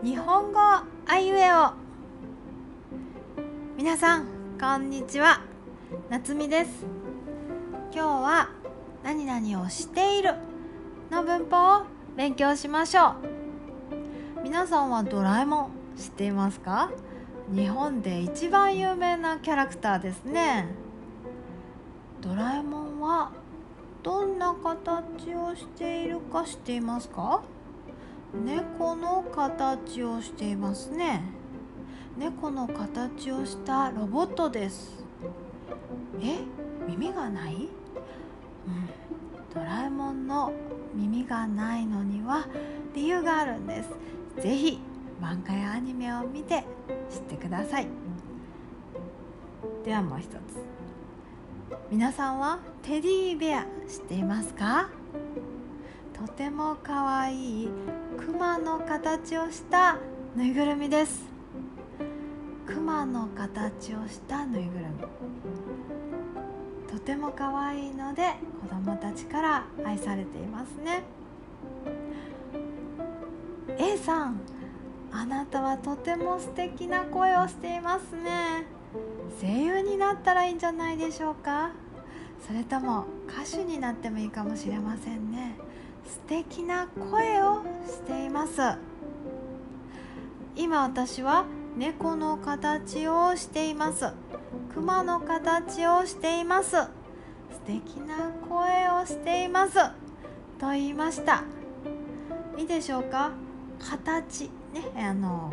日本語あいうえお。皆さんこんにちは。夏美です。今日は何々をしているの文法を勉強しましょう。皆さんはドラえもん知っていますか？日本で一番有名なキャラクターですね。ドラえもんはどんな形をしているか知っていますか？猫の形をしていますね。猫の形をしたロボットです。え耳がない、うん、ドラえもんの耳がないのには理由があるんです。ぜひ漫画やアニメを見て知ってください。ではもう一つ。皆さんはテディベア知っていますか？とてもかわいいクマの形をしたぬいぐるみです。クマの形をしたぬいぐるみ。とてもかわいいので子供たちから愛されていますね。A さんあなたはとても素敵な声をしていますね。声優になったらいいんじゃないでしょうか。それとも歌手になってもいいかもしれませんね。素敵な声をしています。今私は猫の形をしています。熊の形をしています。素敵な声をしています。と言いました。いいでしょうか？形。ねあの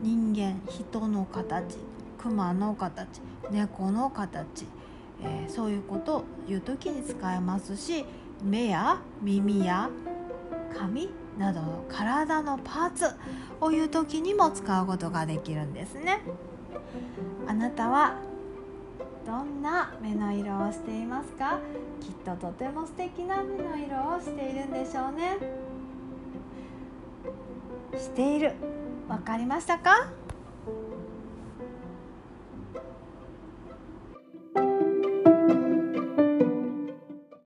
人間人の形。熊の形。猫の形、えー、そういうことを言う時に使えますし目や耳や髪などの体のパーツを言う時にも使うことができるんですね。あなたはどんな目の色をしていますか？きっととても素敵な目の色をしているんでしょうね。している。わかりましたか？